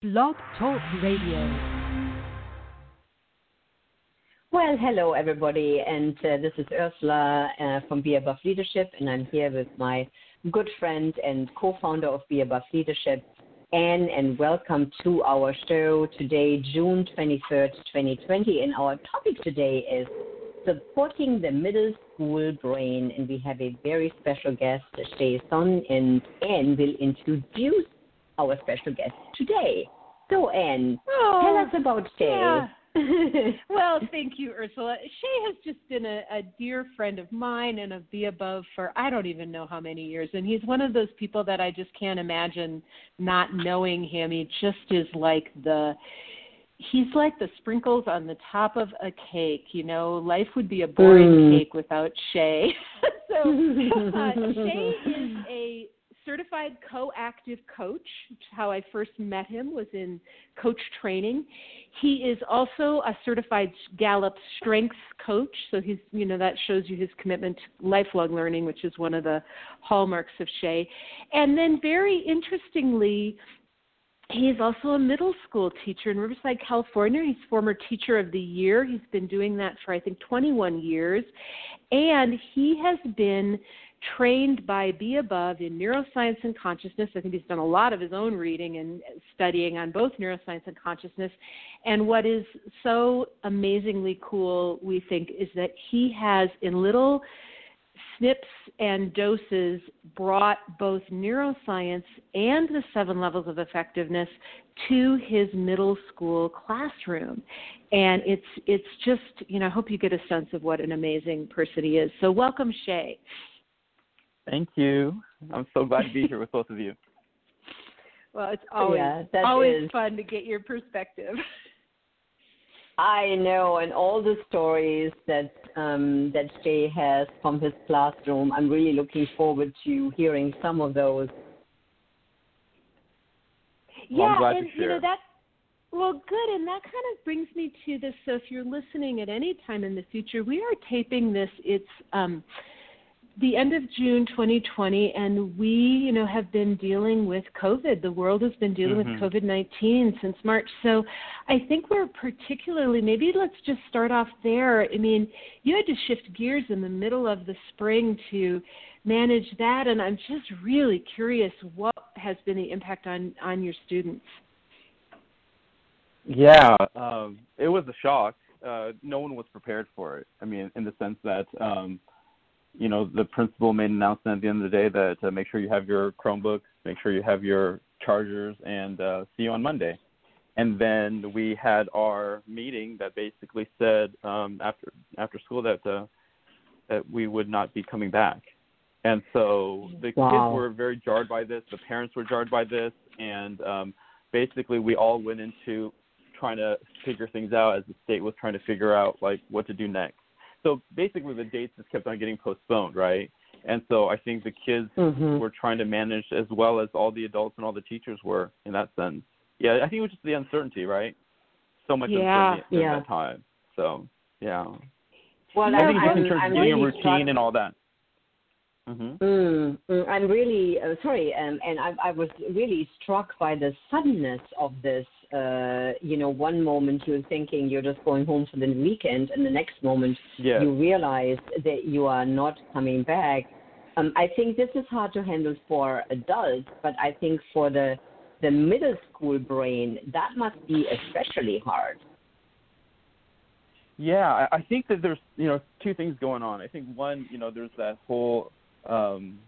Blog Talk Radio. Well, hello everybody, and uh, this is Ursula uh, from Be Above Leadership, and I'm here with my good friend and co-founder of Be Above Leadership, Anne, and welcome to our show today, June 23rd, 2020. And our topic today is supporting the middle school brain, and we have a very special guest, Shay Sun, and Anne will introduce our special guest today. So, Anne, oh, tell us about Shay. Yeah. well, thank you, Ursula. Shay has just been a, a dear friend of mine and of Be Above for I don't even know how many years. And he's one of those people that I just can't imagine not knowing him. He just is like the he's like the sprinkles on the top of a cake. You know, life would be a boring mm. cake without Shay. so uh, Shay is a certified co-active coach. How I first met him was in coach training. He is also a certified Gallup strengths coach, so he's you know that shows you his commitment to lifelong learning, which is one of the hallmarks of Shay. And then very interestingly, he is also a middle school teacher in Riverside, California. He's former teacher of the year. He's been doing that for I think 21 years. And he has been trained by Be Above in neuroscience and consciousness. I think he's done a lot of his own reading and studying on both neuroscience and consciousness. And what is so amazingly cool, we think, is that he has, in little snips and doses, brought both neuroscience and the seven levels of effectiveness to his middle school classroom and it's it's just you know i hope you get a sense of what an amazing person he is so welcome shay Thank you. I'm so glad to be here with both of you. Well, it's always yeah, always is. fun to get your perspective. I know, and all the stories that um, that Shay has from his classroom, I'm really looking forward to hearing some of those. Well, yeah, and you know that. Well, good, and that kind of brings me to this. So, if you're listening at any time in the future, we are taping this. It's um, the end of June 2020, and we, you know, have been dealing with COVID. The world has been dealing mm-hmm. with COVID 19 since March. So, I think we're particularly maybe let's just start off there. I mean, you had to shift gears in the middle of the spring to manage that, and I'm just really curious what has been the impact on on your students. Yeah, um, it was a shock. Uh, no one was prepared for it. I mean, in the sense that. Um, you know, the principal made an announcement at the end of the day that uh, make sure you have your Chromebooks, make sure you have your chargers, and uh, see you on Monday. And then we had our meeting that basically said um, after after school that uh, that we would not be coming back. And so the wow. kids were very jarred by this. The parents were jarred by this, and um, basically we all went into trying to figure things out as the state was trying to figure out like what to do next so basically the dates just kept on getting postponed, right? And so I think the kids mm-hmm. were trying to manage as well as all the adults and all the teachers were in that sense. Yeah, I think it was just the uncertainty, right? So much yeah, uncertainty at yeah. that time. So yeah. Well, I think I'm, just in terms I'm of getting a routine struck. and all that. Mm-hmm. Mm, mm, I'm really uh, sorry, um, and I, I was really struck by the suddenness of this uh, you know, one moment you're thinking you're just going home for the weekend, and the next moment you realize that you are not coming back. Um, I think this is hard to handle for adults, but I think for the the middle school brain, that must be especially hard. Yeah, I think that there's you know two things going on. I think one, you know, there's that whole um,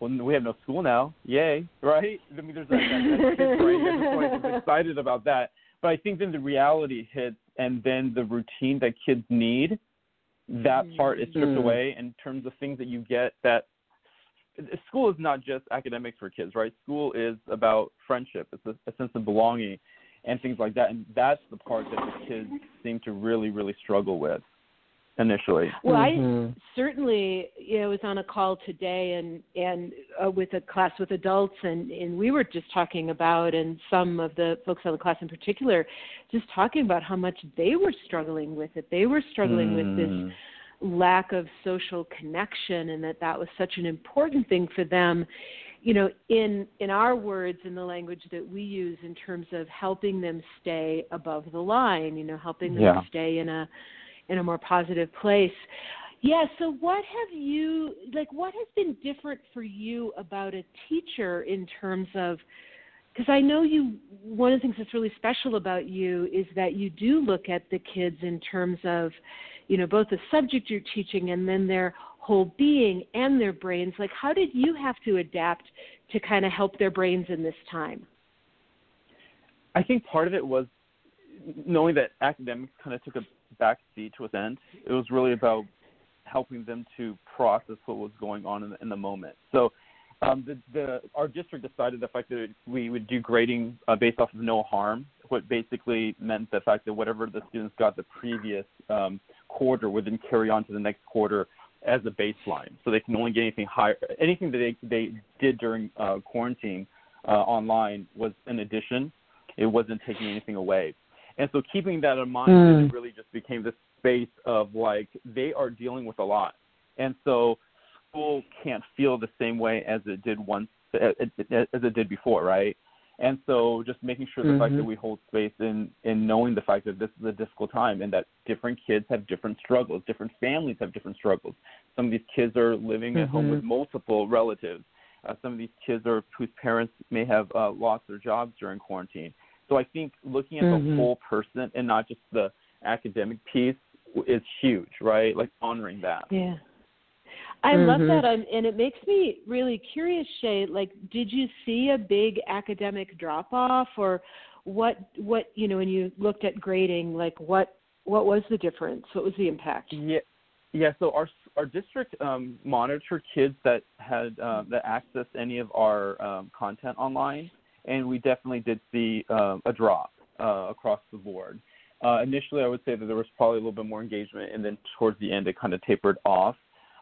well, we have no school now. Yay, right? I mean, there's that, that, that brain that's excited about that. But I think then the reality hits, and then the routine that kids need, that part is stripped mm. away in terms of things that you get that school is not just academics for kids, right? School is about friendship. It's a, a sense of belonging and things like that. And that's the part that the kids seem to really, really struggle with initially. Well, mm-hmm. I certainly you know was on a call today and and uh, with a class with adults and and we were just talking about and some of the folks on the class in particular just talking about how much they were struggling with it. They were struggling mm. with this mm. lack of social connection and that that was such an important thing for them you know in in our words in the language that we use in terms of helping them stay above the line you know helping them yeah. stay in a in a more positive place. Yeah so what have you like what has been different for you about a teacher in terms of because I know you one of the things that's really special about you is that you do look at the kids in terms of you know both the subject you're teaching and then their whole being and their brains. Like how did you have to adapt to kind of help their brains in this time? I think part of it was knowing that academics kind of took a back seat to a sense it was really about helping them to process what was going on in the, in the moment so um, the, the, our district decided the fact that we would do grading uh, based off of no harm, what basically meant the fact that whatever the students got the previous um, quarter would then carry on to the next quarter as a baseline. So they can only get anything higher. Anything that they, they did during uh, quarantine uh, online was an addition. It wasn't taking anything away. And so keeping that in mind, mm. it really just became this space of like they are dealing with a lot. And so school can't feel the same way as it did once as it did before, right? And so just making sure the mm-hmm. fact that we hold space in in knowing the fact that this is a difficult time and that different kids have different struggles, different families have different struggles. Some of these kids are living mm-hmm. at home with mm-hmm. multiple relatives. Uh, some of these kids are whose parents may have uh, lost their jobs during quarantine. So I think looking at mm-hmm. the whole person and not just the academic piece is huge, right? Like honoring that. Yeah. I mm-hmm. love that, I'm, and it makes me really curious, Shay. Like, did you see a big academic drop off, or what? What you know, when you looked at grading, like what what was the difference? What was the impact? Yeah, yeah. So our our district um, monitored kids that had uh, that accessed any of our um, content online, and we definitely did see uh, a drop uh, across the board. Uh, initially, I would say that there was probably a little bit more engagement, and then towards the end, it kind of tapered off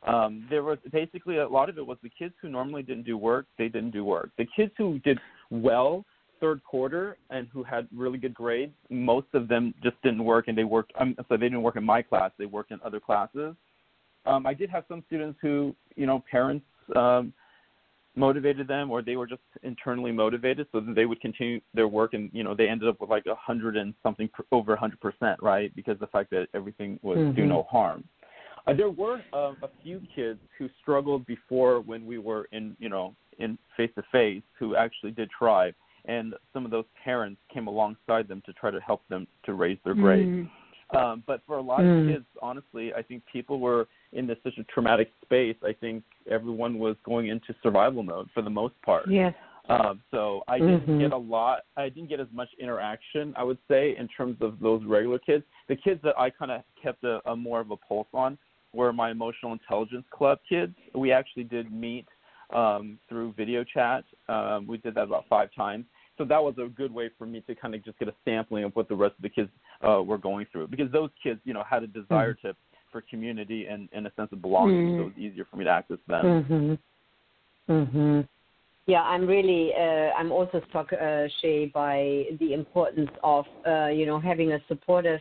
um, there was basically a lot of it was the kids who normally didn't do work, they didn't do work. The kids who did well third quarter and who had really good grades, most of them just didn't work and they worked. Um, so they didn't work in my class; they worked in other classes. Um, I did have some students who, you know, parents um, motivated them, or they were just internally motivated, so that they would continue their work, and you know, they ended up with like a hundred and something over a hundred percent, right? Because the fact that everything was mm-hmm. do no harm. Uh, there were uh, a few kids who struggled before when we were in, you know, in face to face who actually did try, and some of those parents came alongside them to try to help them to raise their grades. Mm. Um, but for a lot mm. of kids, honestly, I think people were in this such a traumatic space. I think everyone was going into survival mode for the most part. Yes. Um, so I didn't mm-hmm. get a lot. I didn't get as much interaction, I would say, in terms of those regular kids. The kids that I kind of kept a, a more of a pulse on were my emotional intelligence club kids. We actually did meet um, through video chat. Um, we did that about five times. So that was a good way for me to kind of just get a sampling of what the rest of the kids uh, were going through because those kids, you know, had a desire mm-hmm. to for community and, and a sense of belonging. Mm-hmm. So it was easier for me to access them. Mm-hmm. Mm-hmm. Yeah, I'm really. Uh, I'm also struck, uh, Shay, by the importance of uh, you know having a supportive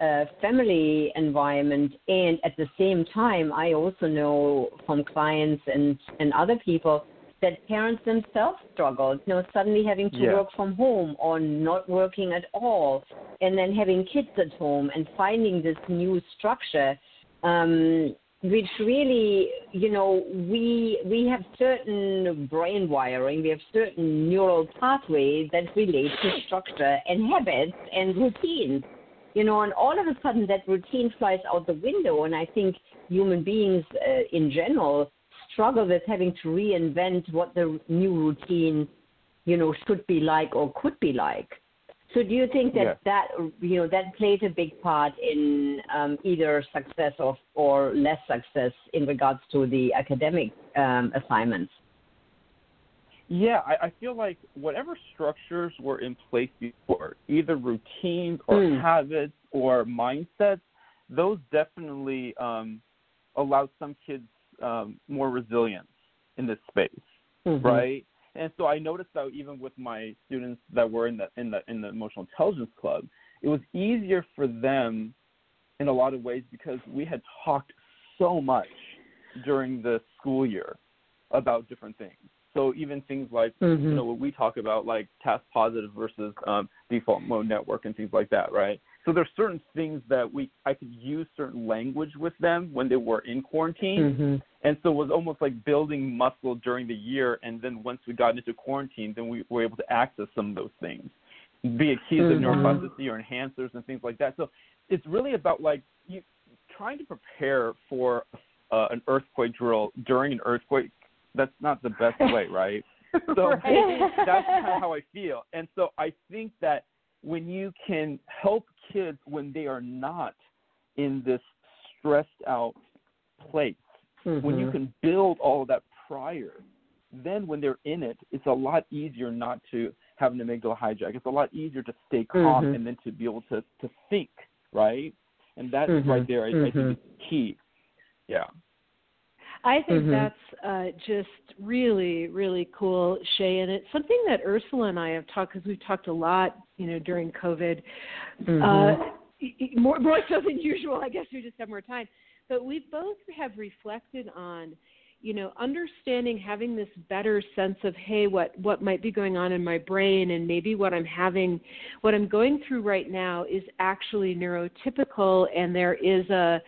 uh, family environment and at the same time i also know from clients and and other people that parents themselves struggle you know suddenly having to yeah. work from home or not working at all and then having kids at home and finding this new structure um, which really you know we we have certain brain wiring we have certain neural pathways that relate to structure and habits and routines you know, and all of a sudden that routine flies out the window. And I think human beings uh, in general struggle with having to reinvent what the new routine, you know, should be like or could be like. So do you think that yeah. that you know that plays a big part in um, either success or or less success in regards to the academic um, assignments? Yeah, I, I feel like whatever structures were in place before, either routines or mm. habits or mindsets, those definitely um, allowed some kids um, more resilience in this space, mm-hmm. right? And so I noticed that even with my students that were in the in the in the emotional intelligence club, it was easier for them in a lot of ways because we had talked so much during the school year about different things So even things like mm-hmm. you know what we talk about, like task positive versus um, default mode network and things like that, right? So there's certain things that we I could use certain language with them when they were in quarantine, mm-hmm. and so it was almost like building muscle during the year. And then once we got into quarantine, then we were able to access some of those things, be it keys mm-hmm. of neuroplasticity or enhancers and things like that. So it's really about like you trying to prepare for uh, an earthquake drill during an earthquake that's not the best way, right? So right. that's kind of how I feel. And so I think that when you can help kids when they are not in this stressed out place, mm-hmm. when you can build all of that prior, then when they're in it, it's a lot easier not to have an amygdala hijack. It's a lot easier to stay calm mm-hmm. and then to be able to, to think, right? And that's mm-hmm. right there, I, I think, Mm-hmm. is key. Yeah. I think Mhm. that's uh, just really, really cool, Shay, and it's something that Ursula and I have talked because we've talked a lot, you know, during COVID. Uh, e- e- more, more so than usual. I guess we just have more time, but we both have reflected on, you know, understanding, having this better sense of, hey, what what might be going on in my brain, and maybe what I'm having, what I'm going through right now is actually neurotypical, and there is a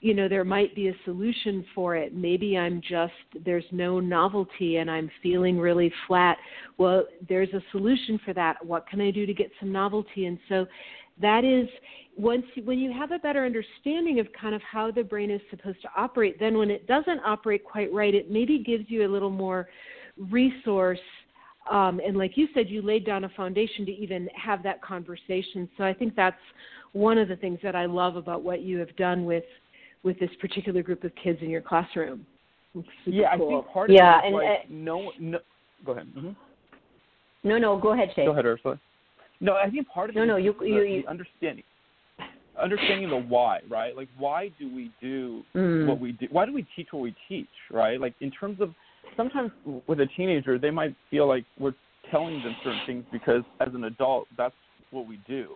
you know there might be a solution for it. Maybe i'm just there's no novelty and i'm feeling really flat. Well there's a solution for that. What can i do to get some novelty? And so that is once when you have a better understanding of kind of how the brain is supposed to operate then when it doesn't operate quite right it maybe gives you a little more resource um, and like you said you laid down a foundation to even have that conversation. So i think that's one of the things that i love about what you have done with with this particular group of kids in your classroom. yeah, cool. I think part Yeah, of it is and, like uh, no, no. Go ahead. Mm-hmm. No, no, go ahead, Shay. Go ahead, Ursula. No, I think part of No, it no, is you- the, you- you- the understanding, understanding the why, right? Like, why do we do Mm. what we do? Why do we teach what we teach, right? Like, in terms of sometimes with a teenager, they might feel like we're telling them certain things because as an adult, that's what we do.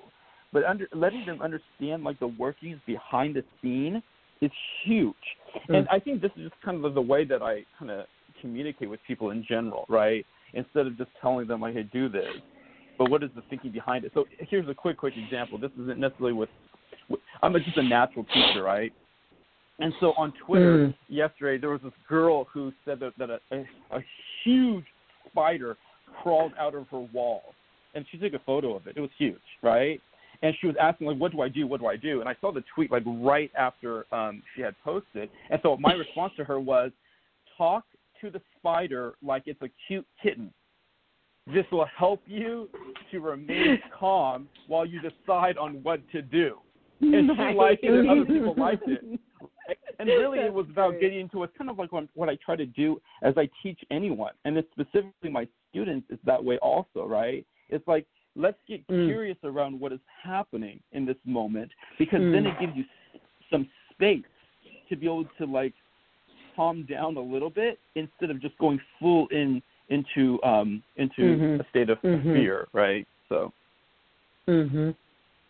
But under, letting them understand like the workings behind the scene is huge. Mm. And I think this is just kind of the way that I kind of communicate with people in general, right? Instead of just telling them like, "Hey, do this," but what is the thinking behind it? So here's a quick, quick example. This isn't necessarily with. with I'm just a natural teacher, right? And so on Twitter Mm. yesterday, there was this girl who said that, that a, a, a huge spider crawled out of her wall, and she took a photo of it. It was huge, right? And she was asking like, "What do I do? What do I do?" And I saw the tweet like right after um, she had posted, and so my response to her was, "Talk to the spider like it's a cute kitten. This will help you to remain calm while you decide on what to do." And she liked it, and other people liked it. And really, it was about great. getting into it's kind of like what, what I try to do as I teach anyone, and it's specifically my students is that way also, right? It's like let's get Mm. curious around what is happening in this moment because Mm. then it gives you some space to be able to like calm down a little bit instead of just going full in into um into Mhm. a state of Mhm. fear, right? So hmm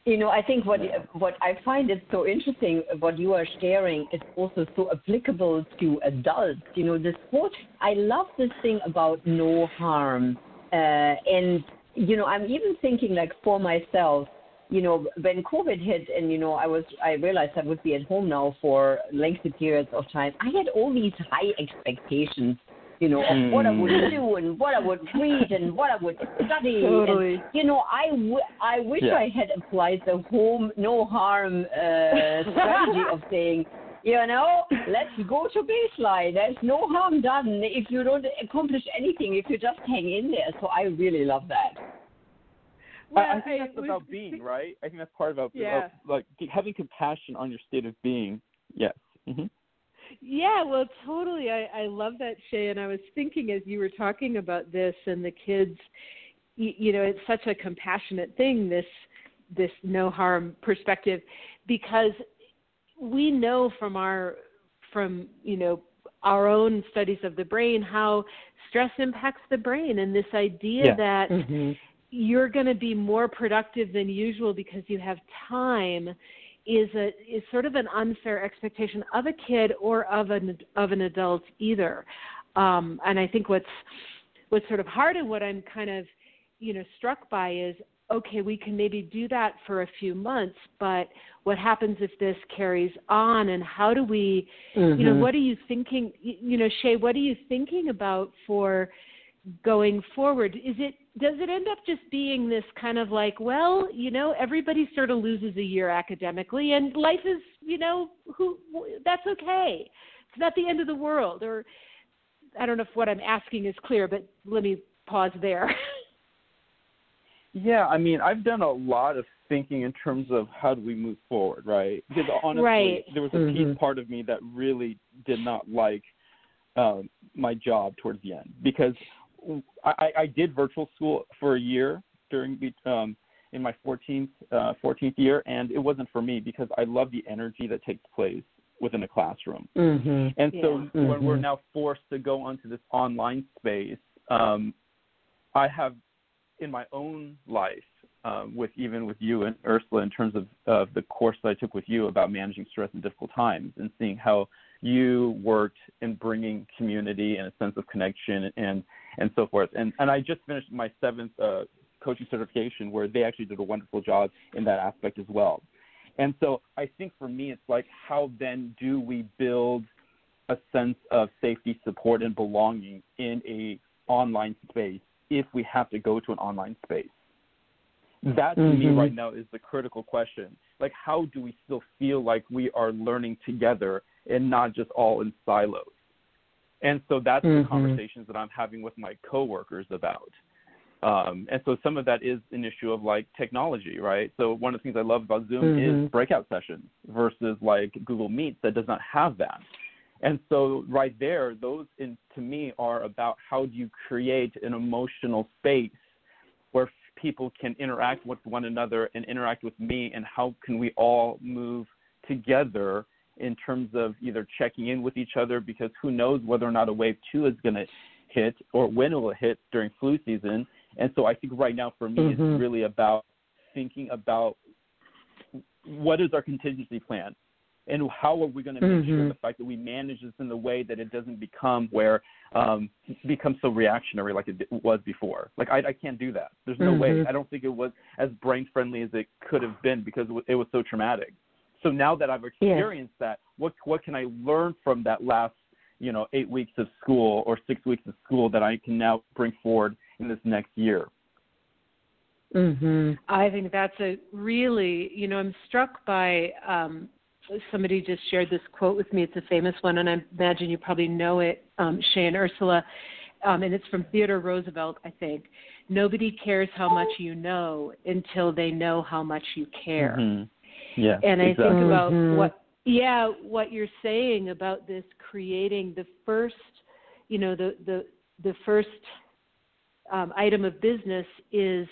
You know, I think what what I find is so interesting. What you are sharing is also so applicable to adults. You know, this quote. I love this thing about no harm, uh, and you know, I'm even thinking like for myself. You know, when COVID hit, and you know, I was I realized I would be at home now for lengthy periods of time. I had all these high expectations you know, of what I would Mm. do and what I would read and what I would study. Totally. And, you know, I, w- I wish Yeah. I had applied the home, no harm uh, strategy of saying, you know, let's go to baseline. There's no harm done if you don't accomplish anything, if you just hang in there. So I really love that. Well, I, I think I that's about being, right? I think that's part about Yeah. of, like having compassion on your state of being. Yes. hmm Yeah, well, totally. I, I love that, Shay. And I was thinking as you were talking about this and the kids, you, you know, it's such a compassionate thing. This this no harm perspective, because we know from our from you know our own studies of the brain how stress impacts the brain, and this idea Yeah. that Mm-hmm. you're going to be more productive than usual because you have time is a is sort of an unfair expectation of a kid or of an of an adult either. Um, and I think what's what's sort of hard and what I'm kind of, you know, struck by is okay, we can maybe do that for a few months, but what happens if this carries on and how do we, mm-hmm. you know, mm-hmm. what are you thinking, you know, Shay, what are you thinking about for going forward? Is it, does it end up just being this kind of like, well, you know, everybody sort of loses a year academically and life is, you know, who, that's okay. It's not the end of the world or, I don't know if what I'm asking is clear, but let me pause there. Yeah, I mean, I've done a lot of thinking in terms of how do we move forward, right? Because honestly, right. there was a mm-hmm. piece part of me that really did not like um, my job towards the end because I, I did virtual school for a year during um, in my 14th uh, 14th year, and it wasn't for me because I love the energy that takes place within a classroom. Mm-hmm. And so yeah. when mm-hmm. we're now forced to go onto this online space, um, I have in my own life, um, with even with you and Ursula, in terms of the course that I took with you about managing stress in difficult times, and seeing how you worked in bringing community and a sense of connection and and so forth. And and I just finished my seventh uh, coaching certification, where they actually did a wonderful job in that aspect as well. And so I think for me, it's like how then do we build a sense of safety, support, and belonging in a online space if we have to go to an online space? That to mm-hmm. me right now is the critical question. Like, how do we still feel like we are learning together and not just all in silos? And so that's mm-hmm. the conversations that I'm having with my coworkers about. Um, and so some of that is an issue of like technology, right? So one of the things I love about Zoom mm-hmm. is breakout sessions versus like Google Meets that does not have that. And so, right there, those in, to me are about how do you create an emotional space where people can interact with one another and interact with me, and how can we all move together in terms of either checking in with each other because who knows whether or not a wave two is going to hit or when it will hit during flu season. And so, I think right now for me, mm-hmm. it's really about thinking about what is our contingency plan and how are we going to make mm-hmm. sure the fact that we manage this in the way that it doesn't become where um becomes so reactionary like it was before like i i can't do that there's no mm-hmm. way i don't think it was as brain friendly as it could have been because it was so traumatic so now that i've experienced yeah. that what what can i learn from that last you know eight weeks of school or six weeks of school that i can now bring forward in this next year Mhm. I think that's a really, you know, I'm struck by um, somebody just shared this quote with me. It's a famous one, and I imagine you probably know it, um, Shay and Ursula. Um, and it's from Theodore Roosevelt, I think. Nobody cares how much you know until they know how much you care. Mm-hmm. Yeah, and I exactly. think about mm-hmm. what, yeah, what you're saying about this creating the first, you know, the the the first um, item of business is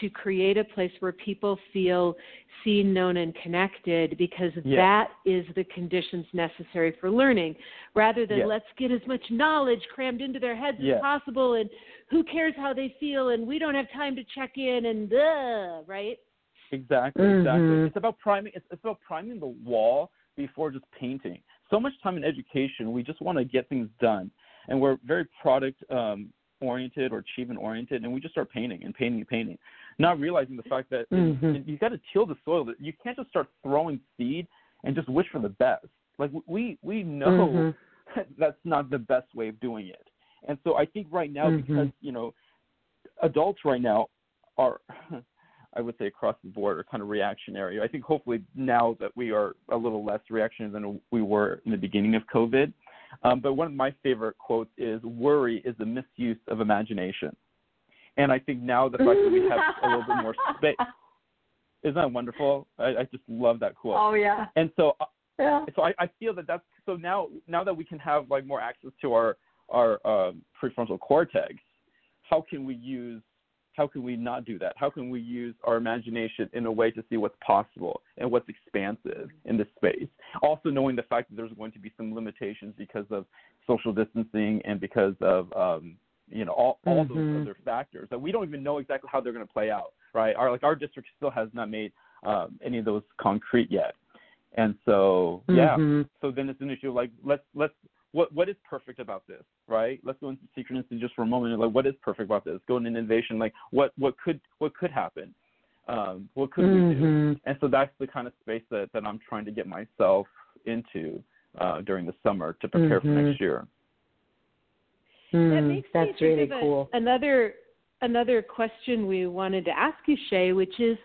to create a place where people feel seen, known, and connected because that is the conditions necessary for learning rather than let's get as much knowledge crammed into their heads as possible and who cares how they feel and we don't have time to check in and the right? Exactly, mm-hmm. exactly. It's about priming it's, it's about priming the wall before just painting. So much time in education, we just want to get things done. And we're very product um, oriented or achievement oriented, and we just start painting and painting and painting not realizing the fact that mm-hmm. you got to till the soil. That you can't just start throwing seed and just wish for the best. Like we we know mm-hmm. that's not the best way of doing it. And so I think right now mm-hmm. because you know adults right now are I would say across the board are kind of reactionary. I think hopefully now that we are a little less reactionary than we were in the beginning of COVID. Um, but one of my favorite quotes is worry is the misuse of imagination. And I think now the fact that we have a little bit more space, isn't that wonderful? I, I just love that quote. Oh yeah. And so, uh, yeah. so I, I feel that that's so now now that we can have like more access to our our um, prefrontal cortex, how can we use how can we not do that? How can we use our imagination in a way to see what's possible and what's expansive in this space? Also knowing the fact that there's going to be some limitations because of social distancing and because of um, you know all all mm-hmm. those other factors that we don't even know exactly how they're going to play out right our like our district still has not made um, any of those concrete yet and so yeah mm-hmm. so then it's an issue of like let's let's what what is perfect about this, right? Let's go into synchronicity just for a moment. Like, what is perfect about this? Go into innovation. Like, what what could what could happen? Um, what could mm-hmm. we do? Mm-hmm. And so that's the kind of space that that I'm trying to get myself into uh, during the summer to prepare mm-hmm. for next year. Mm, that makes that's really cool. Another another question we wanted to ask you, Shay, which is,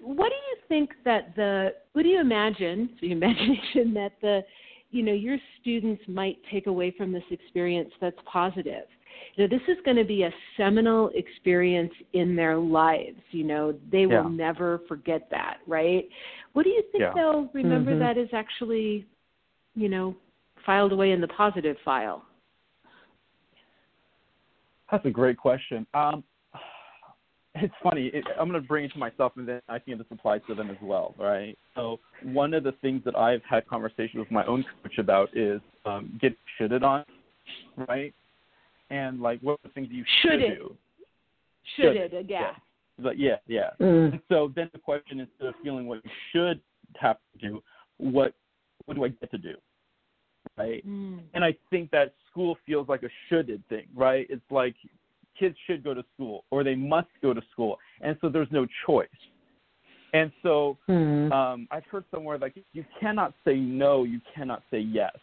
what do you think that the what do you imagine? So your imagination that the you know your students might take away from this experience that's positive. You know this is going to be a seminal experience in their lives you know they will never forget that right? What do you think yeah. they'll remember mm-hmm. that is actually you know filed away in the positive file? That's a great question. Um, it's funny. It, I'm going to bring it to myself, and then I think this applies to them as well, right? So one of the things that I've had conversations with my own coach about is um, get shitted on, right? And like, what are the things you should, should do? Should, should it? Yeah. yeah. But yeah, yeah. Mm. So then the question is, instead of feeling what you should have to do, what what do I get to do? Right? Mm. And I think that school feels like a shoulded thing, right? It's like kids should go to school or they must go to school, and so there's no choice. And so mm-hmm. um, I've heard somewhere like you cannot say no, you cannot say yes.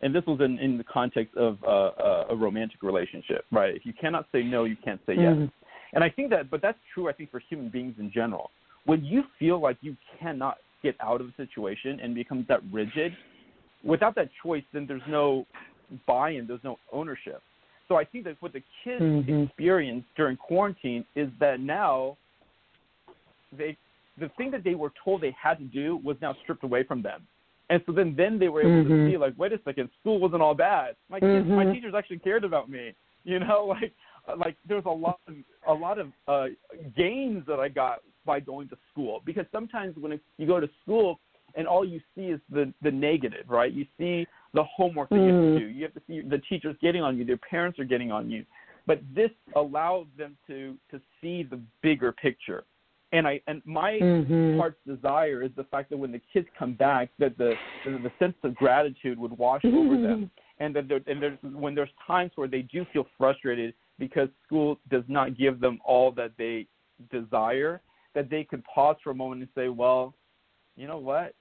And this was in, in the context of uh, a romantic relationship, right? If you cannot say no, you can't say mm-hmm. yes. And I think that, but that's true, I think, for human beings in general. When you feel like you cannot get out of a situation and becomes that rigid, without that choice, then there's no buy-in, there's no ownership. So I think that what the kids mm-hmm. experienced during quarantine is that now they the thing that they were told they had to do was now stripped away from them. And so then then they were able mm-hmm. to see like, wait a second, school wasn't all bad. My kids, mm-hmm. my teachers actually cared about me. You know, like like there's a lot of a lot of uh gains that I got by going to school because sometimes when you go to school and all you see is the the negative, right? You see the homework that you have to mm. do. You have to see the teachers getting on you, their parents are getting on you. But this allows them to to see the bigger picture. And I and my mm-hmm. heart's desire is the fact that when the kids come back, that the the, the sense of gratitude would wash over them, and that there, and there's when there's times where they do feel frustrated because school does not give them all that they desire, that they could pause for a moment and say, well, you know what?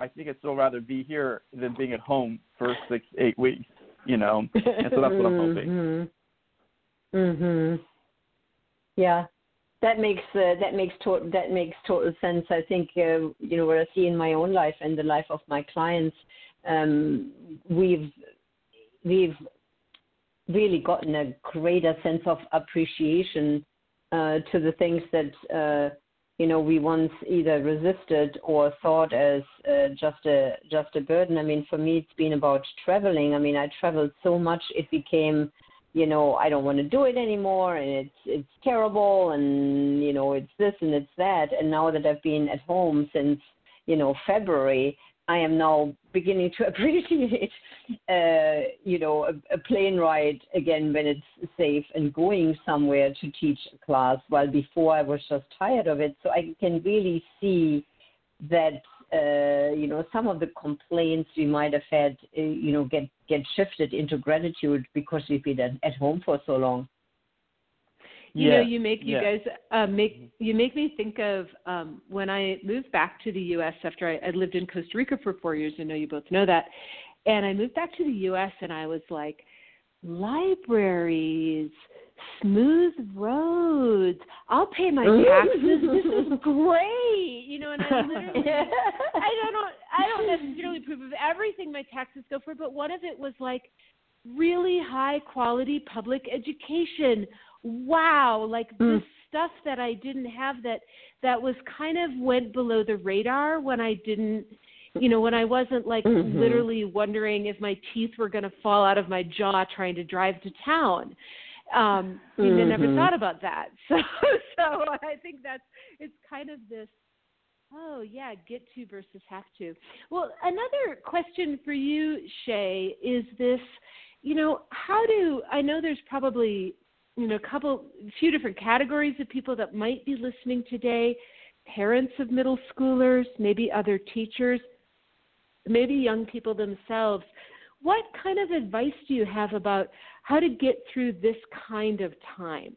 I think I'd still rather be here than being at home for six, eight weeks. You know, and so that's what I'm hoping. Mhm. Mhm. Yeah, that makes uh, that makes to- that makes total sense. I think uh, you know what I see in my own life and the life of my clients. Um, we've we've really gotten a greater sense of appreciation uh, to the things that uh, you know we once either resisted or thought as uh, just a just a burden. I mean for me it's been about traveling. I mean i traveled so much it became you know i don't want to do it anymore and it's it's terrible and you know it's this and it's that. And now that i've been at home since you know february I am now beginning to appreciate, uh, you know, a, a, plane ride again when it's safe and going somewhere to teach a class. While before I was just tired of it, so I can really see that, uh, you know, some of the complaints we might have had, uh, you know, get get shifted into gratitude because we've been at, at home for so long you yeah. know you make you yeah. guys uh, make you make me think of um when i moved back to the us after I, I lived in costa rica for four years i know you both know that and i moved back to the us and i was like libraries smooth roads i'll pay my taxes this is great you know and i literally i don't i don't necessarily approve of everything my taxes go for but one of it was like really high quality public education wow, like mm. this stuff that I didn't have that that was kind of went below the radar when I didn't you know, when I wasn't like mm-hmm. literally wondering if my teeth were going to fall out of my jaw trying to drive to town. Um, mm-hmm. you never thought about that. So, so I think that's it's kind of this. Oh yeah, get to versus have to. Well, another question for you, Shay, is this. You know, how do I know there's probably you know, a couple, few different categories of people that might be listening today parents of middle schoolers, maybe other teachers, maybe young people themselves. what kind of advice do you have about how to get through this kind of time?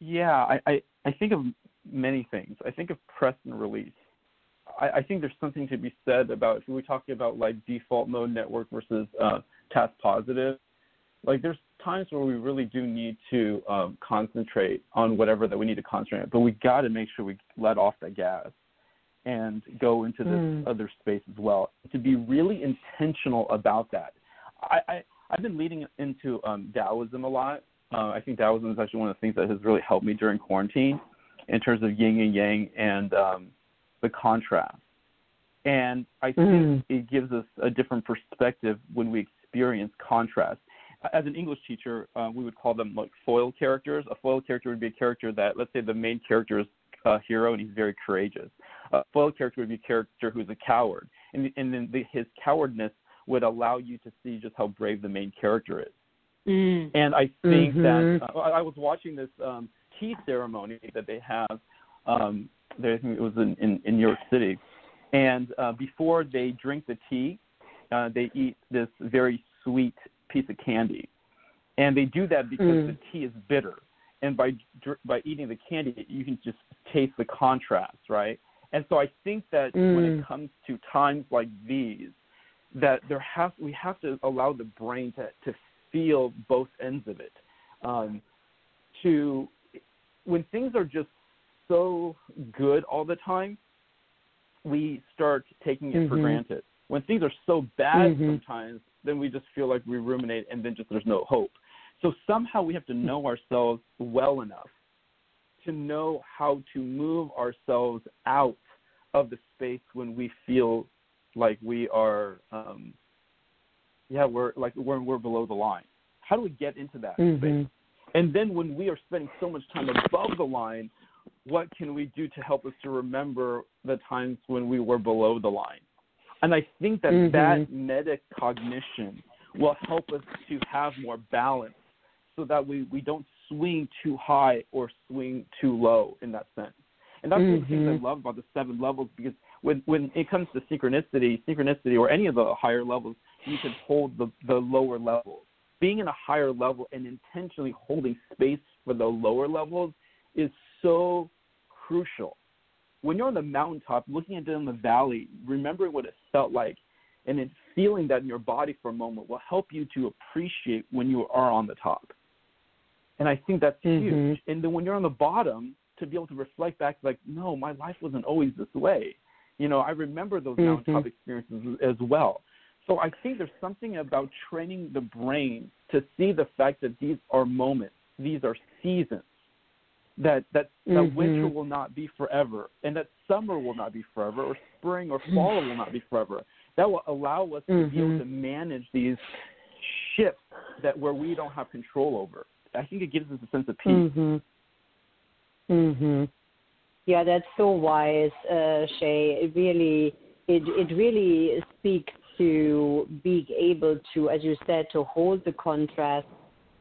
Yeah, I, I, I think of many things. I think of press and release. I, I think there's something to be said about if we're talking about like default mode network versus uh, task positive. Like there's times where we really do need to um, concentrate on whatever that we need to concentrate on, but we got to make sure we let off the gas and go into this mm. other space as well. To be really intentional about that. I, I I've been leading into um, Taoism a lot. Uh, I think Taoism is actually one of the things that has really helped me during quarantine in terms of yin and yang and um, the contrast. And I think mm. it gives us a different perspective when we experience contrast. As an English teacher, uh, we would call them like foil characters. A foil character would be a character that, let's say, the main character is a hero and he's very courageous. A foil character would be a character who's a coward, and, and then the, his cowardness would allow you to see just how brave the main character is. Mm. And I think mm-hmm. that uh, I was watching this um, tea ceremony that they have. Um, there, I think it was in, in, in New York City, and uh, before they drink the tea, uh, they eat this very sweet piece of candy, and they do that because mm. the tea is bitter, and by by eating the candy, you can just taste the contrast, right? And so I think that mm. when it mm. comes to times like these, that there has we have to allow the brain to to feel both ends of it. Um, to when things are just so good all the time, we start taking it mm-hmm. for granted. When things are so bad mm-hmm. sometimes, then we just feel like we ruminate and then just there's no hope. So somehow we have to know ourselves well enough to know how to move ourselves out of the space when we feel like we are um yeah we're like we're we're below the line how do we get into that mm-hmm. space and then when we are spending so much time above the line what can we do to help us to remember the times when we were below the line and i think that mm-hmm. that metacognition will help us to have more balance so that we, we don't swing too high or swing too low in that sense and that's mm-hmm. one of the things I Mm-hmm. love about the seven levels because when when it comes to synchronicity, synchronicity or any of the higher levels, you can hold the the lower levels. Being in a higher level and intentionally holding space for the lower levels is so crucial. When you're on the mountaintop, looking at it in the valley, remembering what it felt like, and then feeling that in your body for a moment will help you to appreciate when you are on the top. And I think that's mm-hmm. huge. And then when you're on the bottom, to be able to reflect back, like, no, my life wasn't always this way. You know, I remember those mm-hmm. mountaintop experiences as well. So I think there's something about training the brain to see the fact that these are moments, these are seasons, that that, mm-hmm. that winter will not be forever, and that summer will not be forever, or spring or fall will not be forever. That will allow us to mm-hmm. be able to manage these shifts that where we don't have control over. I think it gives us a sense of peace. Mm-hmm. Mhm. Yeah, that's so wise, uh, Shay. It really, it it really speaks to being able to, as you said, to hold the contrast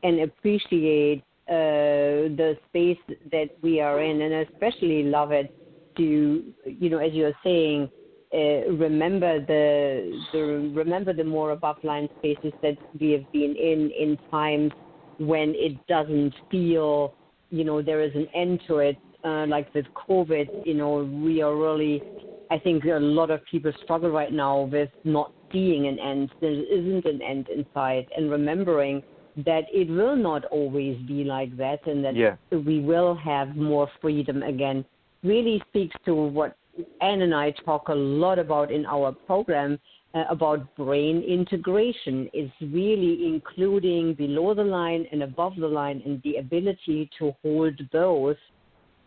and appreciate uh, the space that we are in, and especially love it to, you know, as you're saying, uh, remember the the remember the more above line spaces that we have been in in times when it doesn't feel you know there is an end to it. Uh, like with COVID, you know, we are really. I think a lot of people struggle right now with not seeing an end. There isn't an end in sight, and remembering that it will not always be like that, and that yeah. we will have more freedom again. Really speaks to what Anne and I talk a lot about in our program uh, about brain integration is really including below the line and above the line and the ability to hold both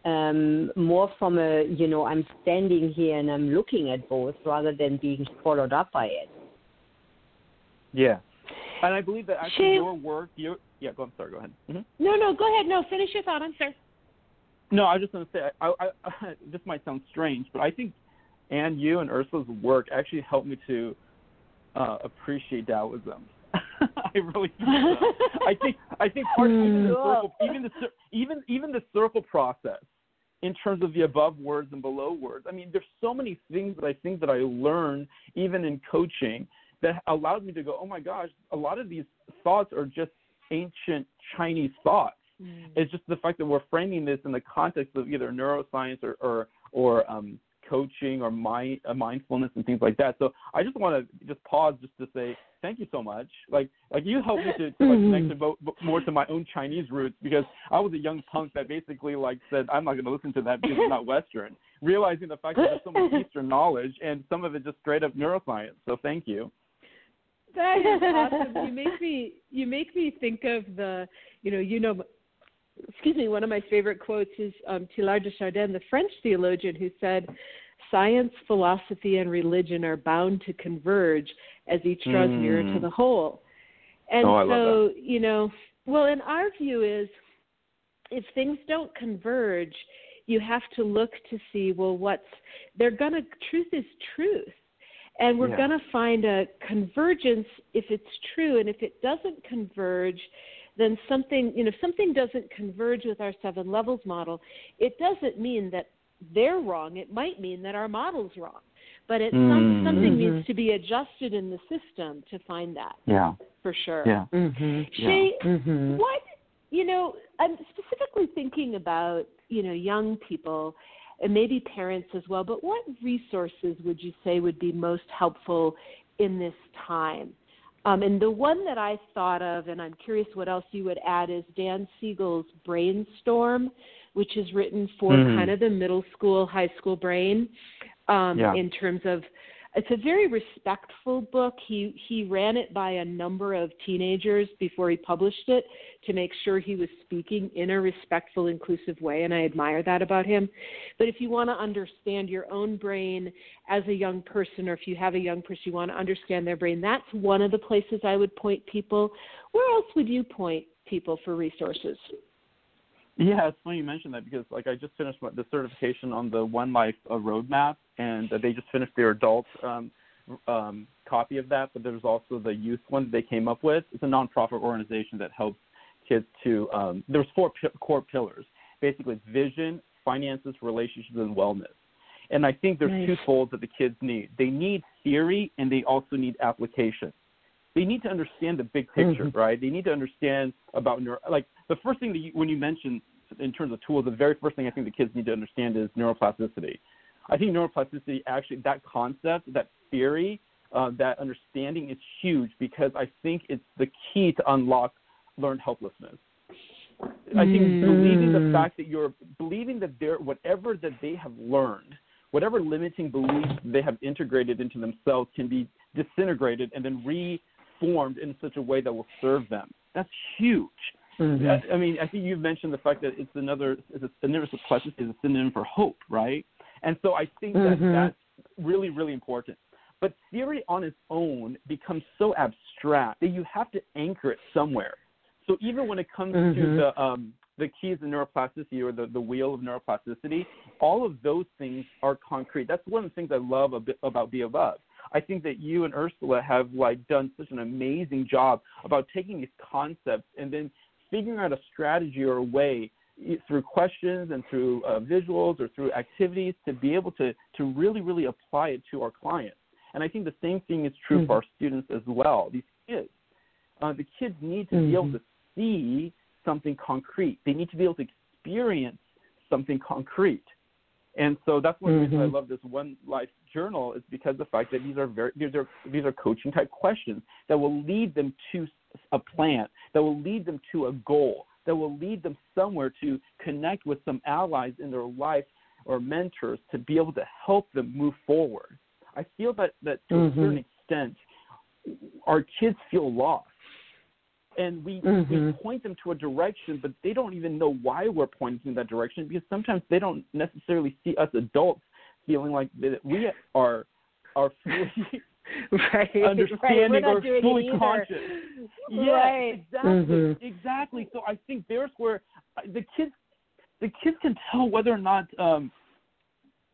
um, more from a, you know, I'm standing here and I'm looking at both rather than being followed up by it. Yeah. And I believe that actually Shay- your work, your yeah, go. I'm sorry. Go ahead. Mm-hmm. No, no, go ahead. No, finish your thought. I'm sorry. No, I was just going to say, I, I, I, this might sound strange, but I think and you and Ursula's work actually helped me to uh, appreciate Taoism. I really. I think I think part of even the circle, even the even even the circle process in terms of the above words and below words. I mean, there's so many things that I think that I learned even in coaching that allowed me to go, oh my gosh, a lot of these thoughts are just ancient Chinese thoughts. Mm. It's just the fact that we're framing this in the context of either neuroscience or or, or um, coaching or mind, uh, mindfulness and things like that. So I just want to just pause just to say thank you so much. Like like you helped me to, to like connect to bo- more to my own Chinese roots because I was a young punk that basically like said I'm not going to listen to that because it's not Western. Realizing the fact that there's so much Eastern knowledge and some of it just straight up neuroscience. So thank you. That is awesome. You make me you make me think of the you know you know excuse me one of my favorite quotes is um, Teilhard de Chardin, the French theologian, who said, "Science, philosophy, and religion are bound to converge as each draws mm. nearer to the whole." And oh, so you know, well, in our view is if things don't converge, you have to look to see well what's they're gonna truth is truth and we're yeah. going to find a convergence if it's true and if it doesn't converge then something you know if something doesn't converge with our seven levels model it doesn't mean that they're wrong it might mean that our model's wrong but it mm-hmm. something needs to be adjusted in the system to find that yeah for sure yeah mm-hmm. Shay, yeah. Mm-hmm. what you know i'm specifically thinking about you know young people and maybe parents as well. But what resources would you say would be most helpful in this time? Um, and the one that I thought of, and I'm curious what else you would add, is Dan Siegel's Brainstorm, which is written for mm-hmm. kind of the middle school, high school brain um, yeah. in terms of it's a very respectful book. He he ran it by a number of teenagers before he published it to make sure he was speaking in a respectful, inclusive way, and I admire that about him. But if you want to understand your own brain as a young person, or if you have a young person you want to understand their brain, that's one of the places I would point people. Where else would you point people for resources? Yeah, it's funny you mentioned that because like I just finished the certification on the One Life uh, roadmap, and uh, they just finished their adult um, um, copy of that. But there's also the youth one that they came up with. It's a nonprofit organization that helps kids to. Um, there's four p- core pillars, basically vision, finances, relationships, and wellness. And I think there's nice. two folds that the kids need. They need theory, and they also need application they need to understand the big picture, mm-hmm. right? They need to understand about neuro. Like the first thing that you, when you mention in terms of tools, the very first thing I think the kids need to understand is neuroplasticity. I think neuroplasticity actually that concept, that theory, uh, that understanding is huge because I think it's the key to unlock learned helplessness. I think mm-hmm. believing the fact that you're believing that they're whatever that they have learned, whatever limiting beliefs they have integrated into themselves can be disintegrated and then re formed in such a way that will serve them. That's huge. Mm-hmm. I, mean, I think you've mentioned the fact that it's another, it's a, synonym is a synonym for hope, right? And so I think that mm-hmm. that's really, really important. But theory on its own becomes so abstract that you have to anchor it somewhere. So even when it comes mm-hmm. to the um, the keys of neuroplasticity or the, the wheel of neuroplasticity, all of those things are concrete. That's one of the things I love a bit about Be Above I think that you and Ursula have like done such an amazing job about taking these concepts and then figuring out a strategy or a way through questions and through uh, visuals or through activities to be able to to really really apply it to our clients. And I think the same thing is true mm-hmm. for our students as well. These kids, uh, the kids need to mm-hmm. be able mm-hmm. to see something concrete. They need to be able to experience something concrete. And so that's one of the reasons I mm-hmm. love this One Life Journal is because the fact that these are very these are these are coaching type questions that will lead them to a plan, that will lead them to a goal, that will lead them somewhere to connect with some allies in their life or mentors to be able to help them move forward. I feel that that to mm-hmm. a certain extent, our kids feel lost and we, mm-hmm. we point them to a direction, but they don't even know why we're pointing in that direction because sometimes they don't necessarily see us adults feeling like that we are are fully right, understanding right. or fully conscious. Yeah, right. exactly, mm-hmm. exactly. So I think there's where uh, the kids the kids can tell whether or not um,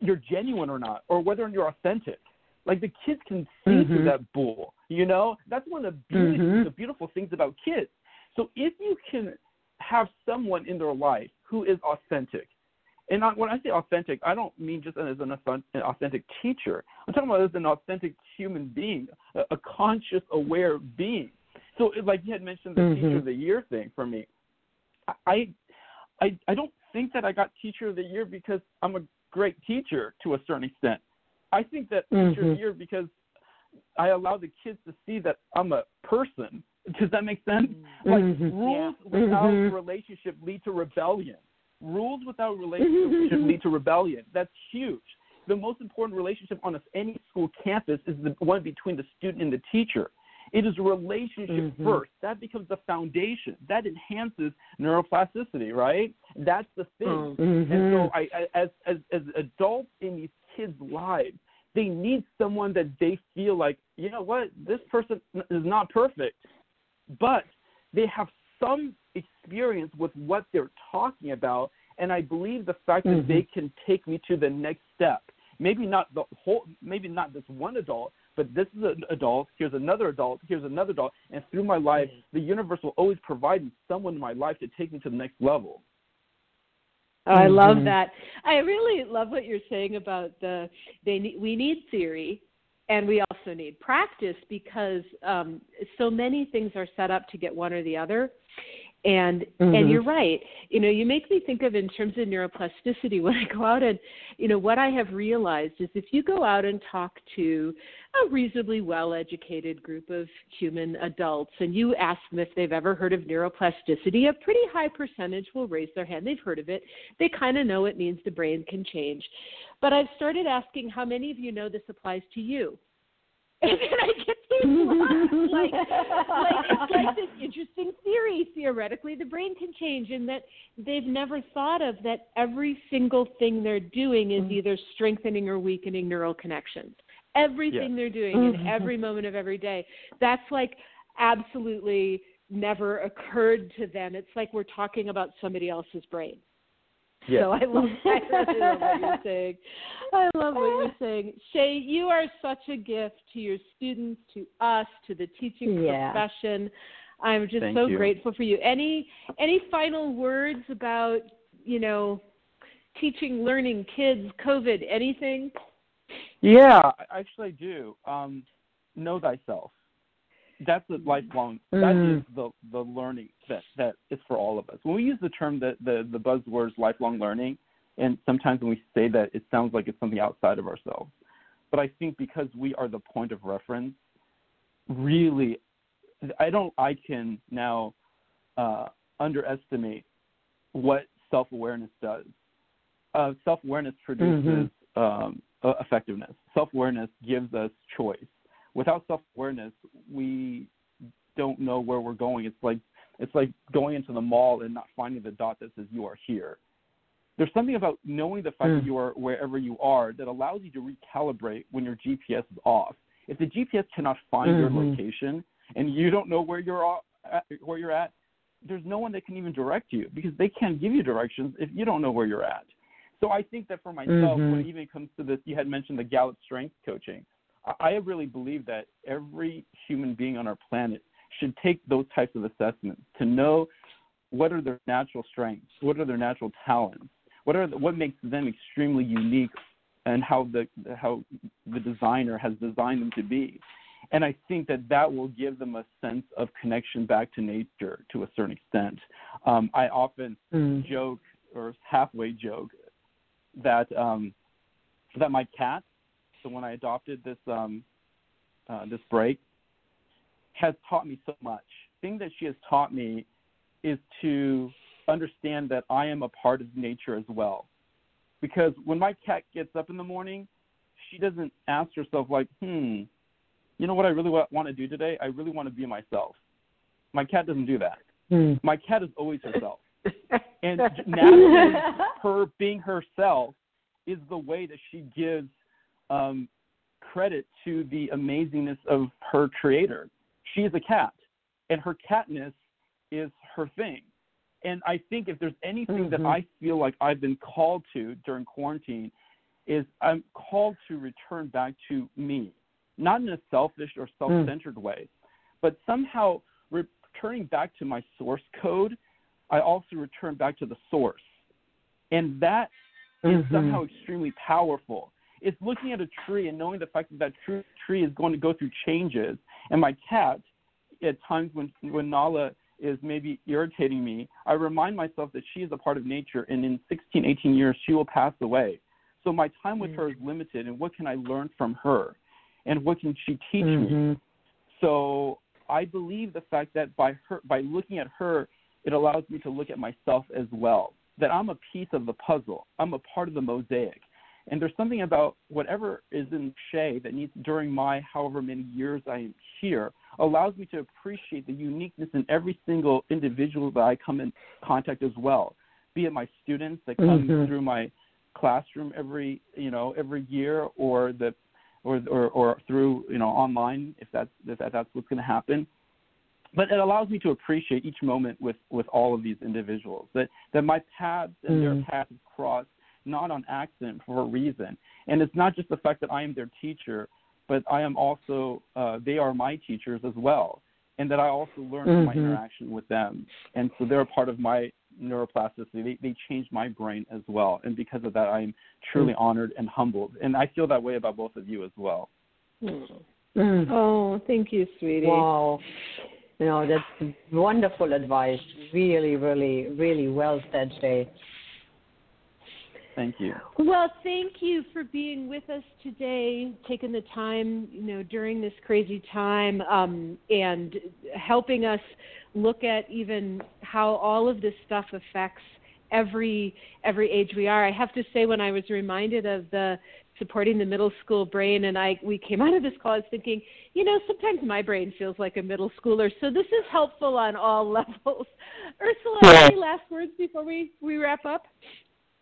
you're genuine or not, or whether you're authentic. Like the kids can see mm-hmm. through that bull. You know, that's one of the beauty, mm-hmm. the beautiful things about kids. So if you can have someone in their life who is authentic, And I, when I say authentic, I don't mean just as an authentic teacher. I'm talking about as an authentic human being, a, a conscious, aware being. So, like you had mentioned, the mm-hmm. teacher of the year thing for me, I, I, I don't think that I got teacher of the year because I'm a great teacher to a certain extent. I think that mm-hmm. teacher of the year because I allow the kids to see that I'm a person. Does that make sense? Mm-hmm. Like mm-hmm. rules yeah. without mm-hmm. relationship lead to rebellion. Rules without relationship lead to rebellion. That's huge. The most important relationship on any school campus is the one between the student and the teacher. It is a relationship mm-hmm. first. That becomes the foundation. That enhances neuroplasticity, right? That's the thing. Mm-hmm. And so, I, I, as as as adults in these kids' lives, they need someone that they feel like, you know what, this person is not perfect, but they have some experience with what they're talking about, and I believe the fact mm-hmm. that they can take me to the next step. Maybe not the whole, maybe not this one adult, but this is an adult. Here's another adult. Here's another adult, and through my life, the universe will always provide me someone in my life to take me to the next level. Oh, I love mm-hmm. that. I really love what you're saying about the they need, we need theory and we also need practice because um, so many things are set up to get one or the other. And mm-hmm. and you're right. You know, you make me think of in terms of neuroplasticity when I go out and you know what I have realized is if you go out and talk to a reasonably well educated group of human adults and you ask them if they've ever heard of neuroplasticity, a pretty high percentage will raise their hand. They've heard of it. They kind of know it means the brain can change. But I've started asking how many of you know this applies to you? and then I get like, like it's like this interesting theory. Theoretically, the brain can change, and that they've never thought of that every single thing they're doing is either strengthening or weakening neural connections. Everything yeah. they're doing mm-hmm. in every moment of every day. That's like absolutely never occurred to them. It's like we're talking about somebody else's brain. Yes. So I love, I really love what you're saying. I love what you're saying. Shay, you are such a gift to your students, to us, to the teaching yeah. profession. I'm just Thank so you. grateful for you. Any any final words about, you know, teaching, learning, kids, COVID, anything? Yeah, I actually I do. Um, know thyself that's a lifelong mm. that is the the learning that that is for all of us. When we use the term the the, the buzzwords lifelong learning and sometimes when we say that it sounds like it's something outside of ourselves. But i think because we are the point of reference really i don't i can now uh, underestimate what self awareness does. Uh, self awareness produces mm-hmm. um, effectiveness. Self awareness gives us choice without self awareness, we don't know where we're going. It's like it's like going into the mall and not finding the dot that says you are here. There's something about knowing the fact mm. that you are wherever you are that allows you to recalibrate when your GPS is off. If the GPS cannot find mm-hmm. your location and you don't know where you're at, where you're at, there's no one that can even direct you because they can't give you directions if you don't know where you're at. So I think that for myself, mm-hmm. when it even comes to this, you had mentioned the Gallup Strength Coaching. I really believe that every human being on our planet should take those types of assessments to know what are their natural strengths, what are their natural talents, what are the, what makes them extremely unique, and how the how the designer has designed them to be. And I think that that will give them a sense of connection back to nature to a certain extent. Um, I often mm. joke or halfway joke that um, that my cat so when I adopted this um, uh, this break, has taught me so much. The thing that she has taught me is to understand that I am a part of nature as well. Because when my cat gets up in the morning, she doesn't ask herself like, "Hmm, you know what I really want to do today? I really want to be myself." My cat doesn't do that. Mm. My cat is always herself. and naturally, her being herself is the way that she gives um, credit to the amazingness of her creator. She is a cat, and her catness is her thing. And I think if there's anything mm-hmm. that I feel like I've been called to during quarantine, is I'm called to return back to me, not in a selfish or self-centered mm. way, but somehow returning back to my source code. I also return back to the source, and that is somehow extremely powerful. It's looking at a tree and knowing the fact that that tree is going to go through changes. And my cat, at times when when Nala is maybe irritating me, I remind myself that she is a part of nature, and in 16, 18 years she will pass away. So my time with mm-hmm. her is limited, and what can I learn from her, and what can she teach mm-hmm. me? So I believe the fact that by her, by looking at her, it allows me to look at myself as well. That I'm a piece of the puzzle. I'm a part of the mosaic. And there's something about whatever is in Shay that needs during my however many years I am here allows me to appreciate the uniqueness in every single individual that I come in contact as well. Be it my students that come mm-hmm. through my classroom every you know every year or the or or, or through you know online if that's if that's what's going to happen but it allows me to appreciate each moment with with all of these individuals that that my paths and mm. their paths cross not on accident for a reason and it's not just the fact that i am their teacher but i am also uh, they are my teachers as well and that i also learn mm-hmm. from my mm-hmm. interaction with them and so they're a part of my neuroplasticity. They, they changed my brain as well. And because of that, I'm truly mm. honored and humbled. And I feel that way about both of you as well. Mm. Oh, thank you, sweetie. Wow. You know, that's wonderful advice. Really, really, really well said, Shay. Thank you. Well, thank you for being with us today, taking the time, you know, during this crazy time, um, and helping us look at even how all of this stuff affects every every age we are. I have to say, when I was reminded of the supporting the middle school brain, and I we came out of this call, I was thinking, you know, sometimes my brain feels like a middle schooler, so this is helpful on all levels. Ursula, any last words before we we wrap up?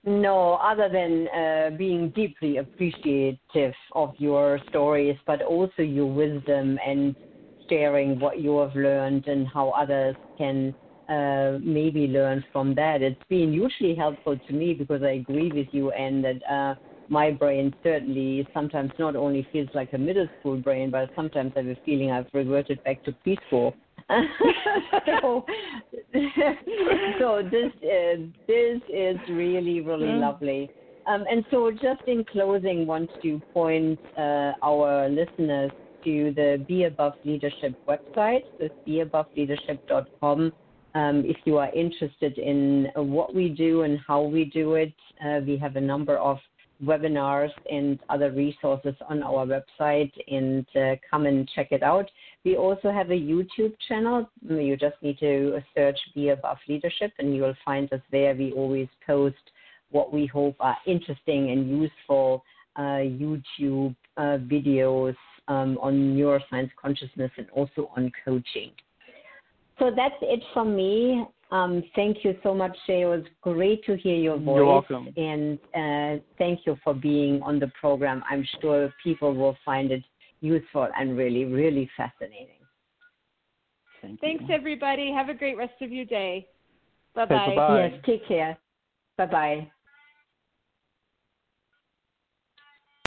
No, other than uh, being deeply appreciative of your stories, but also your wisdom and sharing what you have learned and how others can uh, maybe learn from that. It's been hugely helpful to me because I agree with you, and that uh, my brain certainly sometimes not only feels like a middle school brain, but sometimes I have a feeling I've reverted back to preschool so, so this is this is really really mm. lovely. Um, and so, just in closing, want to point uh, our listeners to the Be Above Leadership website, so beaboveleadership.com. Um, if you are interested in what we do and how we do it, uh, we have a number of webinars and other resources on our website and uh, come and check it out. We also have a YouTube channel. You just need to search Be Above Leadership and you will find us there. We always post what we hope are interesting and useful uh, YouTube uh, videos um, on neuroscience consciousness and also on coaching. So that's it from me. Um, thank you so much, Shay. It was great to hear your voice. You're welcome. And uh, thank you for being on the program. I'm sure people will find it useful and really, really fascinating. Thank Thanks, everybody. Have a great rest of your day. Bye bye. Yes, take care. Bye bye.